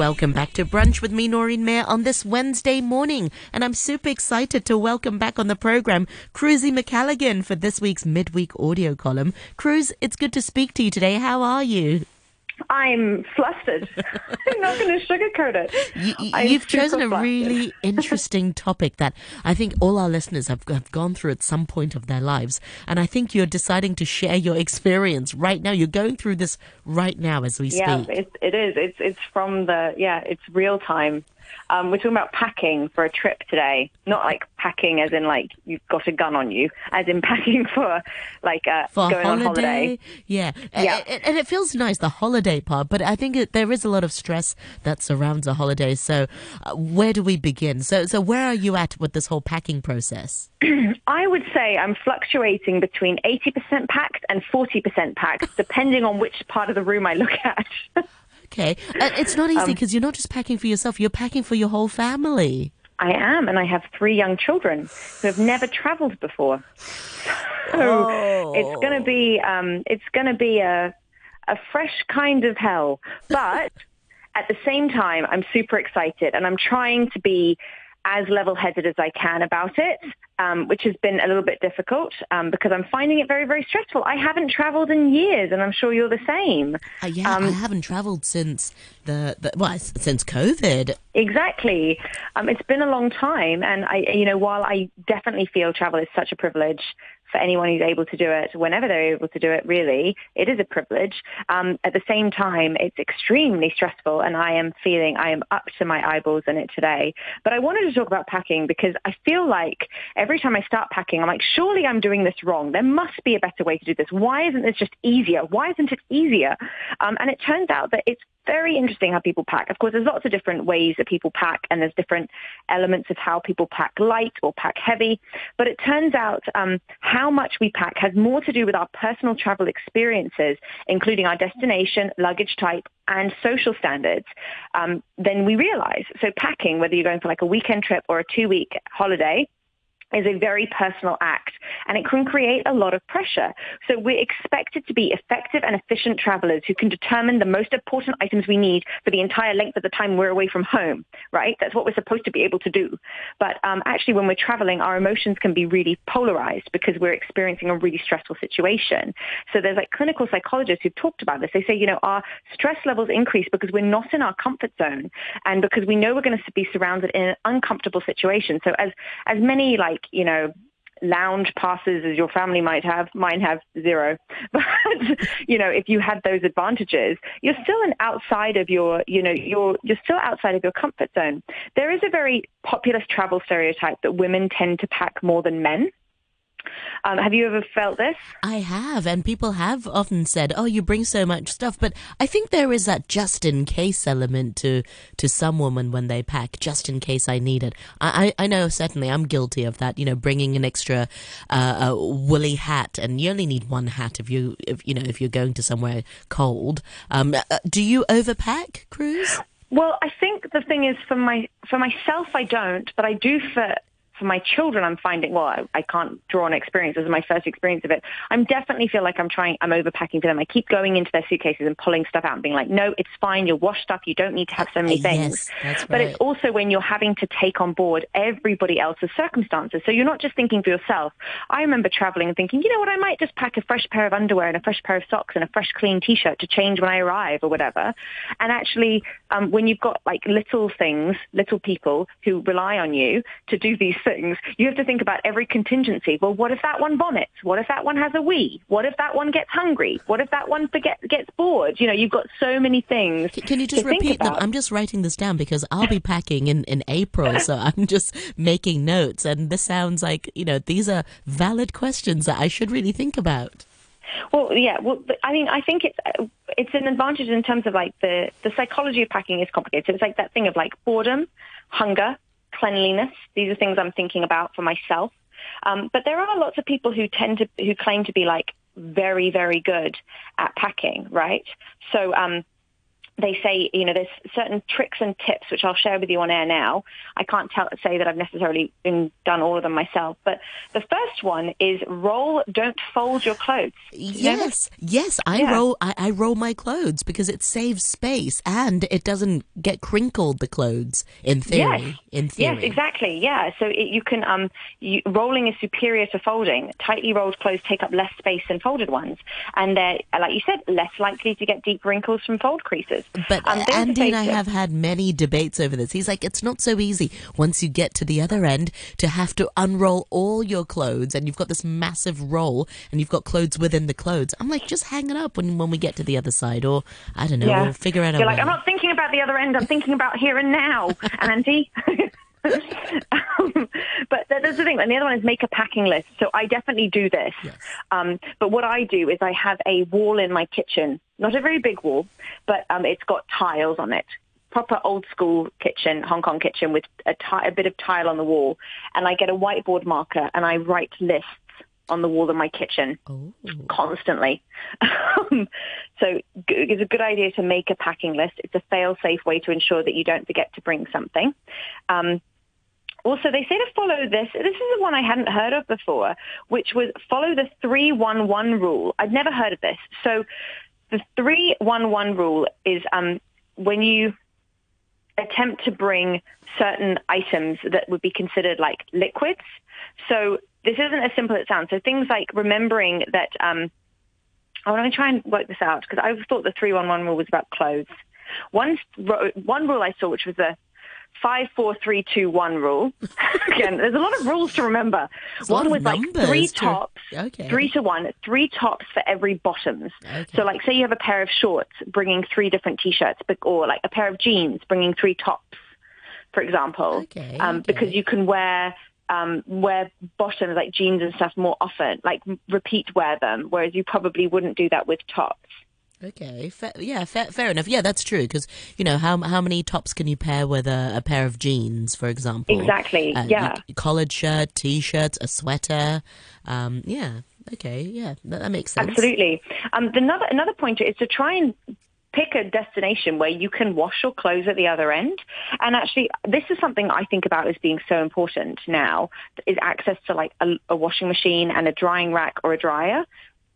welcome back to Brunch with me, Noreen Mayer, on this Wednesday morning. And I'm super excited to welcome back on the program Cruzy Macalligan for this week's midweek audio column. Cruz, it's good to speak to you today. How are you? I'm flustered. I'm not going to sugarcoat it. You, have chosen a flustered. really interesting topic that I think all our listeners have, have gone through at some point of their lives. And I think you're deciding to share your experience right now. You're going through this right now as we speak. Yeah, it, it is. It's, it's from the, yeah, it's real time. Um, we're talking about packing for a trip today, not like packing as in like you've got a gun on you, as in packing for like uh, for going holiday. on holiday. Yeah, yeah, and it feels nice the holiday part, but I think it, there is a lot of stress that surrounds a holiday. So, uh, where do we begin? So, so where are you at with this whole packing process? I would say I'm fluctuating between 80% packed and 40% packed, depending on which part of the room I look at. Okay. Uh, it's not easy because um, you're not just packing for yourself, you're packing for your whole family. I am, and I have three young children who have never traveled before. So oh. it's going to be um, it's going to be a a fresh kind of hell, but at the same time, I'm super excited, and I'm trying to be as level-headed as I can about it, um, which has been a little bit difficult um, because I'm finding it very, very stressful. I haven't travelled in years, and I'm sure you're the same. Uh, yeah, um, I haven't travelled since the, the, well since COVID. Exactly, um, it's been a long time, and I, you know, while I definitely feel travel is such a privilege for anyone who's able to do it whenever they're able to do it, really. It is a privilege. Um, at the same time, it's extremely stressful and I am feeling I am up to my eyeballs in it today. But I wanted to talk about packing because I feel like every time I start packing, I'm like, surely I'm doing this wrong. There must be a better way to do this. Why isn't this just easier? Why isn't it easier? Um, and it turns out that it's very interesting how people pack. Of course, there's lots of different ways that people pack, and there's different elements of how people pack light or pack heavy. But it turns out um, how much we pack has more to do with our personal travel experiences, including our destination, luggage type, and social standards um, than we realize. So packing, whether you're going for like a weekend trip or a two-week holiday, is a very personal act and it can create a lot of pressure. So we're expected to be effective and efficient travelers who can determine the most important items we need for the entire length of the time we're away from home, right? That's what we're supposed to be able to do. But um, actually when we're traveling, our emotions can be really polarized because we're experiencing a really stressful situation. So there's like clinical psychologists who've talked about this. They say, you know, our stress levels increase because we're not in our comfort zone and because we know we're going to be surrounded in an uncomfortable situation. So as, as many like like, you know, lounge passes as your family might have. Mine have zero. But, you know, if you had those advantages, you're still an outside of your, you know, you're, you're still outside of your comfort zone. There is a very popular travel stereotype that women tend to pack more than men. Um, have you ever felt this? I have, and people have often said, "Oh, you bring so much stuff," but I think there is that just in case element to to some women when they pack, just in case I need it. I I, I know certainly I'm guilty of that. You know, bringing an extra uh, woolly hat, and you only need one hat if you if you know if you're going to somewhere cold. Um, uh, do you overpack, Cruz? Well, I think the thing is for my for myself, I don't, but I do for for my children, I'm finding, well, I, I can't draw on experience. This is my first experience of it. I'm definitely feel like I'm trying, I'm overpacking for them. I keep going into their suitcases and pulling stuff out and being like, no, it's fine. You'll wash stuff. You don't need to have so many things. Yes, that's right. But it's also when you're having to take on board everybody else's circumstances. So you're not just thinking for yourself. I remember traveling and thinking, you know what, I might just pack a fresh pair of underwear and a fresh pair of socks and a fresh clean t-shirt to change when I arrive or whatever. And actually, um, when you've got like little things, little people who rely on you to do these things, you have to think about every contingency. Well, what if that one vomits? What if that one has a wee? What if that one gets hungry? What if that one forget, gets bored? You know, you've got so many things. Can you just repeat them? I'm just writing this down because I'll be packing in, in April, so I'm just making notes. And this sounds like, you know, these are valid questions that I should really think about. Well, yeah. Well, I mean, I think it's it's an advantage in terms of like the the psychology of packing is complicated. It's like that thing of like boredom, hunger, cleanliness. These are things I'm thinking about for myself. Um, but there are lots of people who tend to who claim to be like very very good at packing, right? So um, they say, you know, there's certain tricks and tips which I'll share with you on air now. I can't tell, say that I've necessarily been, done all of them myself, but the first one is roll, don't fold your clothes. Yes, yes, I yeah. roll. I, I, roll my clothes because it saves space and it doesn't get crinkled. The clothes, in theory, yes. in theory, yes, exactly, yeah. So it, you can um, you, rolling is superior to folding. Tightly rolled clothes take up less space than folded ones, and they're, like you said, less likely to get deep wrinkles from fold creases. But um, Andy and I have had many debates over this. He's like, it's not so easy once you get to the other end to have to unroll all your clothes and you've got this massive roll and you've got clothes within the clothes. I'm like, just hang it up when, when we get to the other side or I don't know, yeah. we'll figure it out You're like, I'm not thinking about the other end, I'm thinking about here and now, Andy. um, but that's the thing. And the other one is make a packing list. So I definitely do this. Yes. Um, but what I do is I have a wall in my kitchen, not a very big wall, but um, it's got tiles on it. Proper old school kitchen, Hong Kong kitchen with a, t- a bit of tile on the wall. And I get a whiteboard marker and I write lists on the wall of my kitchen oh. constantly. so it's a good idea to make a packing list. It's a fail-safe way to ensure that you don't forget to bring something. Um, also, they say to follow this. This is the one I hadn't heard of before, which was follow the 311 rule. I'd never heard of this. So the 311 rule is um, when you attempt to bring certain items that would be considered like liquids. So this isn't as simple as it sounds. So things like remembering that, um, I want to try and work this out because I thought the 311 rule was about clothes. One, one rule I saw, which was the five, four, three, two, one rule. Again, there's a lot of rules to remember. one was like three to... tops, okay. three to one, three tops for every bottoms. Okay. So like say you have a pair of shorts, bringing three different t-shirts, or like a pair of jeans, bringing three tops, for example. Okay, um. Because you can wear um, wear bottoms like jeans and stuff more often, like repeat wear them, whereas you probably wouldn't do that with tops. Okay, fair, yeah, fair, fair enough. Yeah, that's true because you know how how many tops can you pair with a, a pair of jeans, for example? Exactly. Uh, yeah. You, collared shirt, t-shirts, a sweater. Um, yeah. Okay. Yeah, that, that makes sense. Absolutely. Um, another another point is to try and pick a destination where you can wash your clothes at the other end. And actually, this is something I think about as being so important now, is access to like a, a, washing machine and a drying rack or a dryer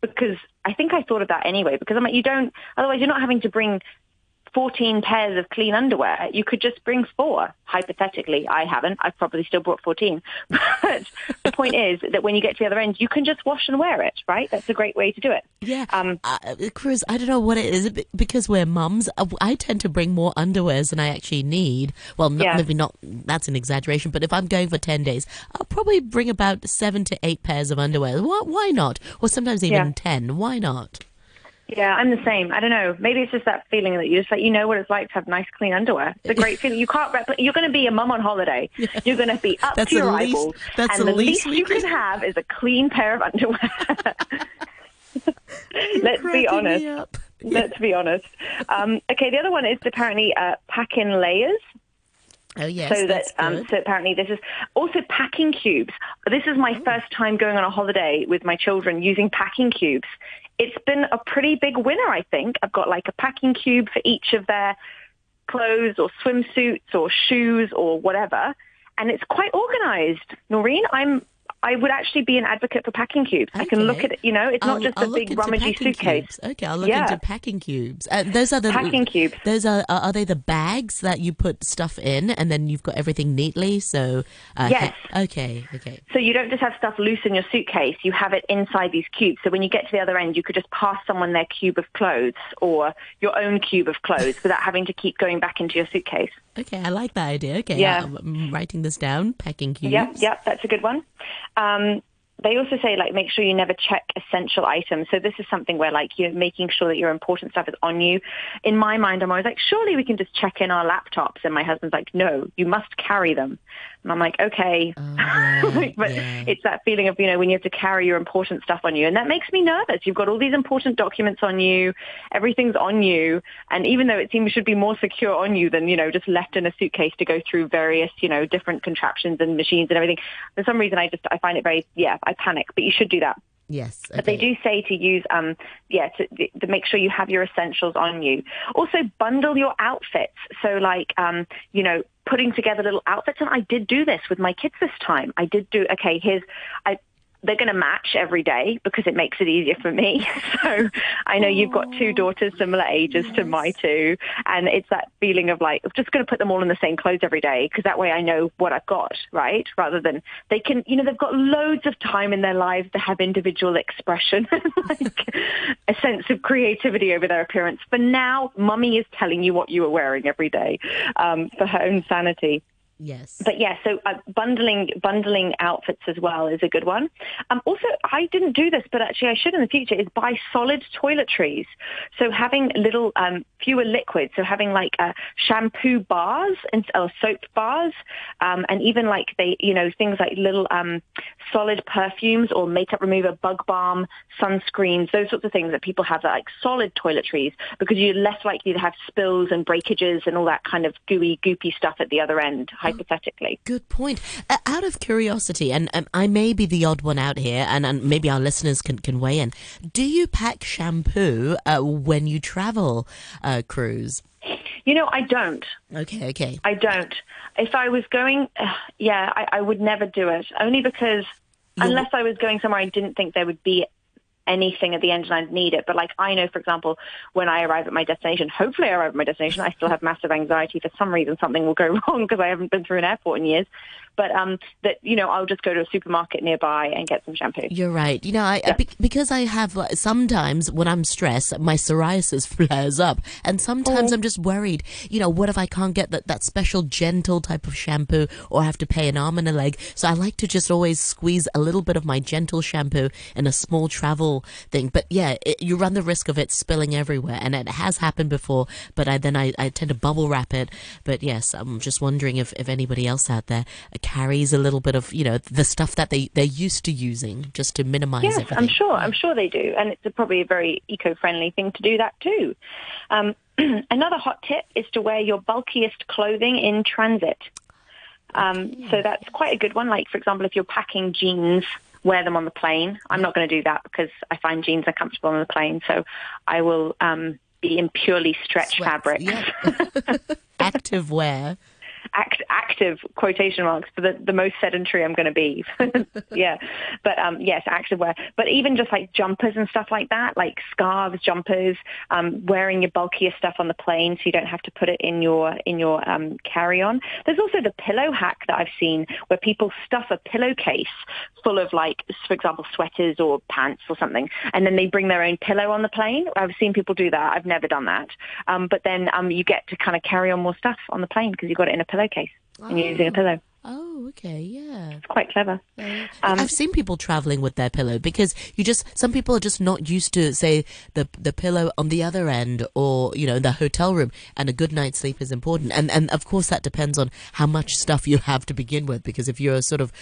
because I think I thought of that anyway because I'm like, you don't, otherwise you're not having to bring 14 pairs of clean underwear. You could just bring four, hypothetically. I haven't. I've probably still brought 14. But the point is that when you get to the other end, you can just wash and wear it, right? That's a great way to do it. Yeah. Um, uh, Cruz, I don't know what it is because we're mums. Uh, I tend to bring more underwears than I actually need. Well, not, yeah. maybe not, that's an exaggeration, but if I'm going for 10 days, I'll probably bring about seven to eight pairs of underwear. Why, why not? Or sometimes even yeah. 10. Why not? Yeah, I'm the same. I don't know. Maybe it's just that feeling that you just like you know what it's like to have nice, clean underwear. It's a great feeling. You can't replicate. You're going to be a mum on holiday. You're going to be up that's to your least, eyeballs, that's and the least, least you can have is a clean pair of underwear. Let's be honest. Let's be honest. Um, okay, the other one is apparently uh, pack in layers. Oh yes, so that um, so apparently this is also packing cubes. This is my oh. first time going on a holiday with my children using packing cubes it's been a pretty big winner, I think. I've got like a packing cube for each of their clothes or swimsuits or shoes or whatever. And it's quite organized. Noreen, I'm I would actually be an advocate for packing cubes. Okay. I can look at it, you know, it's not I'll, just I'll a big rummagey suitcase. Cubes. Okay, I'll look yeah. into packing cubes. Uh, those are the packing cubes. Those are are they the bags that you put stuff in and then you've got everything neatly? So uh, yes, ha- okay, okay. So you don't just have stuff loose in your suitcase. You have it inside these cubes. So when you get to the other end, you could just pass someone their cube of clothes or your own cube of clothes without having to keep going back into your suitcase. Okay, I like that idea. Okay, yeah. I'm writing this down. Packing cubes. Yeah, yeah, that's a good one. Um, they also say like make sure you never check essential items. So this is something where like you're making sure that your important stuff is on you. In my mind, I'm always like, surely we can just check in our laptops. And my husband's like, no, you must carry them. And I'm like, okay. Oh, yeah, but yeah. it's that feeling of, you know, when you have to carry your important stuff on you. And that makes me nervous. You've got all these important documents on you. Everything's on you. And even though it seems should be more secure on you than, you know, just left in a suitcase to go through various, you know, different contraptions and machines and everything, for some reason I just, I find it very, yeah, I panic. But you should do that. Yes. Okay. But they do say to use, um, yeah, to, to make sure you have your essentials on you. Also, bundle your outfits. So, like, um, you know, putting together little outfits. And I did do this with my kids this time. I did do, okay, here's, I they're going to match every day because it makes it easier for me. so I know you've got two daughters similar ages yes. to my two, and it's that feeling of like, I'm just going to put them all in the same clothes every day because that way I know what I've got, right? Rather than they can, you know, they've got loads of time in their lives to have individual expression, like a sense of creativity over their appearance. For now, mummy is telling you what you are wearing every day um, for her own sanity. Yes. But yeah, so uh, bundling bundling outfits as well is a good one. Um, also, I didn't do this, but actually I should in the future, is buy solid toiletries. So having little um, fewer liquids, so having like uh, shampoo bars and or soap bars, um, and even like they, you know, things like little um, solid perfumes or makeup remover, bug balm, sunscreens, those sorts of things that people have that like solid toiletries because you're less likely to have spills and breakages and all that kind of gooey, goopy stuff at the other end hypothetically. Good point. Uh, out of curiosity, and um, I may be the odd one out here, and, and maybe our listeners can, can weigh in. Do you pack shampoo uh, when you travel uh, Cruz? You know, I don't. Okay, okay. I don't. If I was going, uh, yeah, I, I, would never do it. Only because, unless I was going somewhere I didn't think there would be anything at the end and I'd need it. But like I know, for example, when I arrive at my destination, hopefully I arrive at my destination, I still have massive anxiety for some reason something will go wrong because I haven't been through an airport in years but um, that you know I'll just go to a supermarket nearby and get some shampoo. You're right. You know, I, yeah. because I have uh, sometimes when I'm stressed, my psoriasis flares up, and sometimes oh. I'm just worried. You know, what if I can't get that that special gentle type of shampoo, or I have to pay an arm and a leg? So I like to just always squeeze a little bit of my gentle shampoo in a small travel thing. But yeah, it, you run the risk of it spilling everywhere, and it has happened before. But I then I, I tend to bubble wrap it. But yes, I'm just wondering if if anybody else out there carries a little bit of you know the stuff that they they're used to using just to minimize yes everything. i'm sure. I'm sure they do. And it's a, probably a very eco-friendly thing to do that too. Um, another hot tip is to wear your bulkiest clothing in transit. Um, so that's quite a good one. Like for example if you're packing jeans wear them on the plane. I'm not going to do that because i find jeans are comfortable on the plane. So i will um, be in purely stretch Sweat. fabric active wear act, active quotation marks for the, the most sedentary I'm going to be. yeah. But um, yes, active wear. But even just like jumpers and stuff like that, like scarves, jumpers, um, wearing your bulkier stuff on the plane so you don't have to put it in your in your um, carry-on. There's also the pillow hack that I've seen where people stuff a pillowcase full of like, for example, sweaters or pants or something, and then they bring their own pillow on the plane. I've seen people do that. I've never done that. Um, but then um, you get to kind of carry on more stuff on the plane because you've got it in a pillowcase oh. and you're using a pillow. Oh, okay, yeah. It's quite clever. Um, I've seen people traveling with their pillow because you just some people are just not used to say the the pillow on the other end or you know the hotel room and a good night's sleep is important and and of course that depends on how much stuff you have to begin with because if you're sort of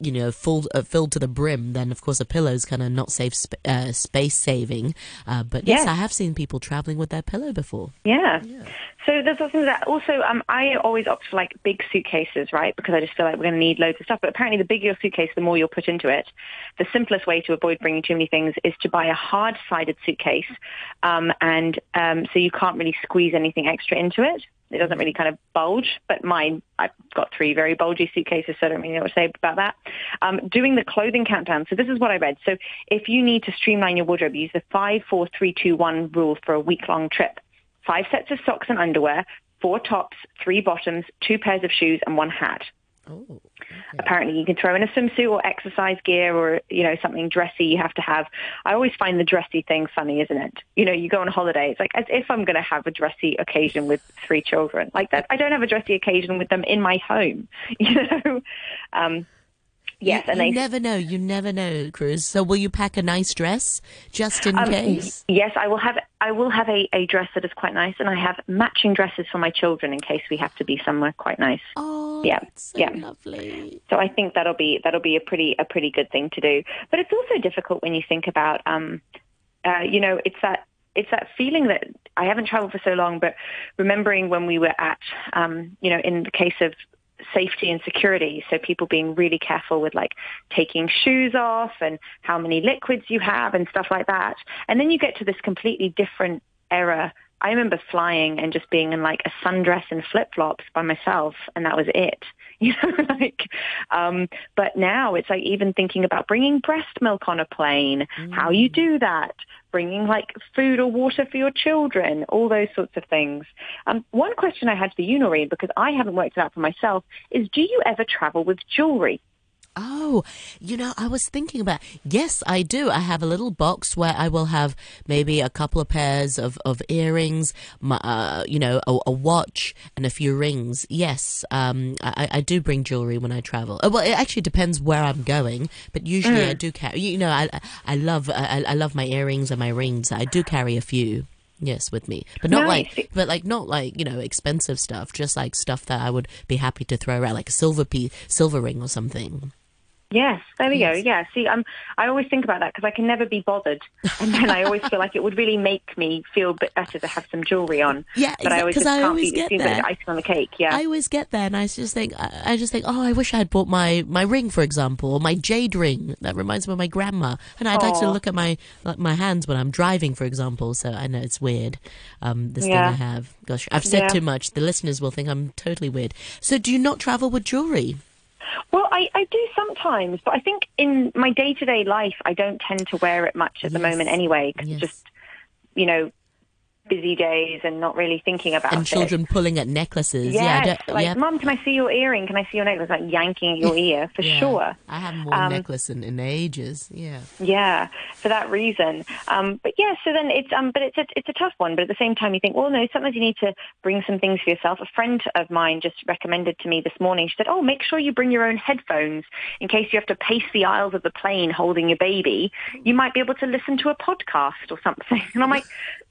you know full uh, filled to the brim then of course a pillow is kind of not safe sp- uh, space saving. Uh, but yes, I have seen people traveling with their pillow before. Yeah. yeah. So there's something that also um, I always opt for like big suitcases, right? Because I just feel like we're going to need loads of stuff. But apparently, the bigger your suitcase, the more you'll put into it. The simplest way to avoid bringing too many things is to buy a hard-sided suitcase, um, and um, so you can't really squeeze anything extra into it. It doesn't really kind of bulge, but mine, I've got three very bulgy suitcases, so I don't really know what to say about that. Um, doing the clothing countdown. So this is what I read. So if you need to streamline your wardrobe, use the five, four, three, two, one rule for a week-long trip five sets of socks and underwear, four tops, three bottoms, two pairs of shoes, and one hat. Oh, okay. Apparently, you can throw in a swimsuit or exercise gear or you know something dressy. You have to have. I always find the dressy thing funny, isn't it? You know, you go on holiday. It's like as if I'm going to have a dressy occasion with three children. Like that, I don't have a dressy occasion with them in my home. You know. Um, Yes, you, and you they never know. You never know, Cruz. So, will you pack a nice dress just in um, case? Yes, I will have. I will have a, a dress that is quite nice, and I have matching dresses for my children in case we have to be somewhere quite nice. Oh, yeah, so yeah, lovely. So I think that'll be that'll be a pretty a pretty good thing to do. But it's also difficult when you think about, um, uh, you know, it's that it's that feeling that I haven't traveled for so long, but remembering when we were at, um, you know, in the case of safety and security. So people being really careful with like taking shoes off and how many liquids you have and stuff like that. And then you get to this completely different era I remember flying and just being in like a sundress and flip flops by myself, and that was it. You know, like. Um, but now it's like even thinking about bringing breast milk on a plane, mm. how you do that, bringing like food or water for your children, all those sorts of things. Um, one question I had for you, Noreen, because I haven't worked it out for myself, is do you ever travel with jewelry? Oh, you know, I was thinking about, yes, I do. I have a little box where I will have maybe a couple of pairs of, of earrings, my, uh, you know, a, a, watch and a few rings. Yes, um, I, I do bring jewelry when I travel. Uh, well, it actually depends where I'm going, but usually mm. I do carry, you know, I, I love, I, I love my earrings and my rings. I do carry a few. Yes, with me, but not nice. like, but like not like you know expensive stuff. Just like stuff that I would be happy to throw around, like a silver piece, silver ring or something. Yes, there we yes. go. Yeah, see, um, I always think about that because I can never be bothered, and then I always feel like it would really make me feel a bit better to have some jewelry on. Yeah, but I always just I can't always be, get it there. like icing on the cake. Yeah, I always get there, and I just think, I just think, oh, I wish I had bought my my ring, for example, or my jade ring. That reminds me of my grandma, and I'd Aww. like to look at my like my hands when I'm driving, for example. So I know it's weird. Um, this yeah. thing I have. Gosh, I've said yeah. too much. The listeners will think I'm totally weird. So, do you not travel with jewelry? Well, I, I do sometimes, but I think in my day to day life, I don't tend to wear it much at yes. the moment anyway, because yes. just, you know, busy days and not really thinking about and children it. pulling at necklaces. Yes, yeah, like mum, can I see your earring? Can I see your necklace? Like yanking at your ear for yeah. sure. I haven't worn um, necklace in, in ages. Yeah, yeah, for that reason. Um, but yeah, so then it's um, but it's a it's a tough one. But at the same time, you think, well, no, sometimes you need to bring some things for yourself. A friend of mine just recommended to me this morning. She said, oh, make sure you bring your own headphones in case you have to pace the aisles of the plane holding your baby. You might be able to listen to a podcast or something. And I'm like,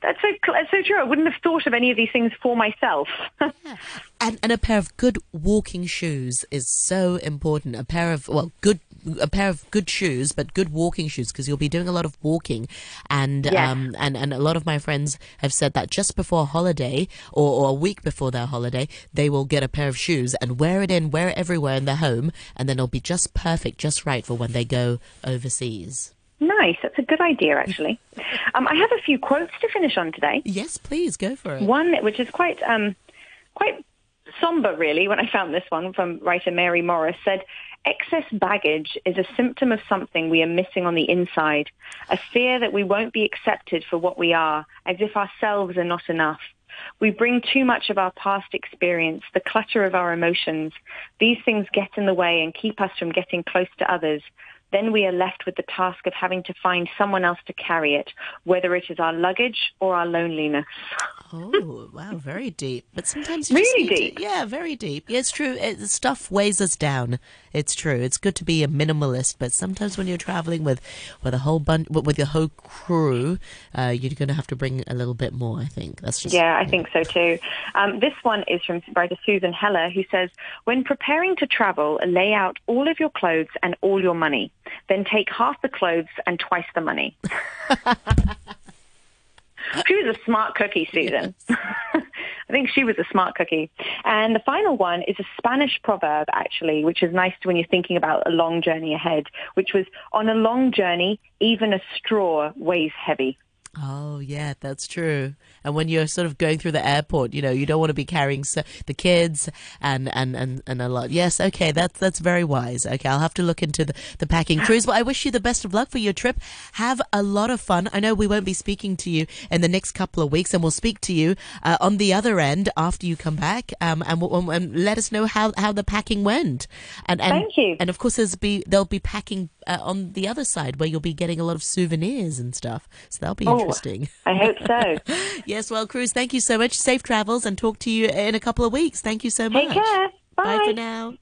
that's so that's so true. I wouldn't have thought of any of these things for myself. yeah. And and a pair of good walking shoes is so important. A pair of well, good a pair of good shoes, but good walking shoes because you'll be doing a lot of walking, and yes. um and and a lot of my friends have said that just before a holiday or, or a week before their holiday, they will get a pair of shoes and wear it in, wear it everywhere in their home, and then it'll be just perfect, just right for when they go overseas. Nice. That's a good idea, actually. Um, I have a few quotes to finish on today. Yes, please go for it. One, which is quite um, quite somber, really. When I found this one from writer Mary Morris, said, "Excess baggage is a symptom of something we are missing on the inside. A fear that we won't be accepted for what we are, as if ourselves are not enough." We bring too much of our past experience, the clutter of our emotions. These things get in the way and keep us from getting close to others then we are left with the task of having to find someone else to carry it, whether it is our luggage or our loneliness. oh, wow, very deep. But sometimes really deep. To, yeah, very deep. Yeah, it's true. It, stuff weighs us down. It's true. It's good to be a minimalist, but sometimes when you're traveling with with a whole bunch with your whole crew, uh, you're going to have to bring a little bit more. I think that's just. Yeah, I yeah. think so too. Um, this one is from writer Susan Heller, who says, "When preparing to travel, lay out all of your clothes and all your money." Then take half the clothes and twice the money. she was a smart cookie, Susan. Yes. I think she was a smart cookie. And the final one is a Spanish proverb, actually, which is nice when you're thinking about a long journey ahead, which was, on a long journey, even a straw weighs heavy. Oh, yeah, that's true. And when you're sort of going through the airport, you know, you don't want to be carrying so, the kids and, and, and, and a lot. Yes, okay, that's that's very wise. Okay, I'll have to look into the, the packing cruise. Well, I wish you the best of luck for your trip. Have a lot of fun. I know we won't be speaking to you in the next couple of weeks, and we'll speak to you uh, on the other end after you come back, um, and, and let us know how, how the packing went. And, and Thank you. And of course, there's be there'll be packing uh, on the other side where you'll be getting a lot of souvenirs and stuff. So that'll be oh, interesting. I hope so. yes, well, Cruz, thank you so much. Safe travels and talk to you in a couple of weeks. Thank you so much. Take care. Bye. Bye for now.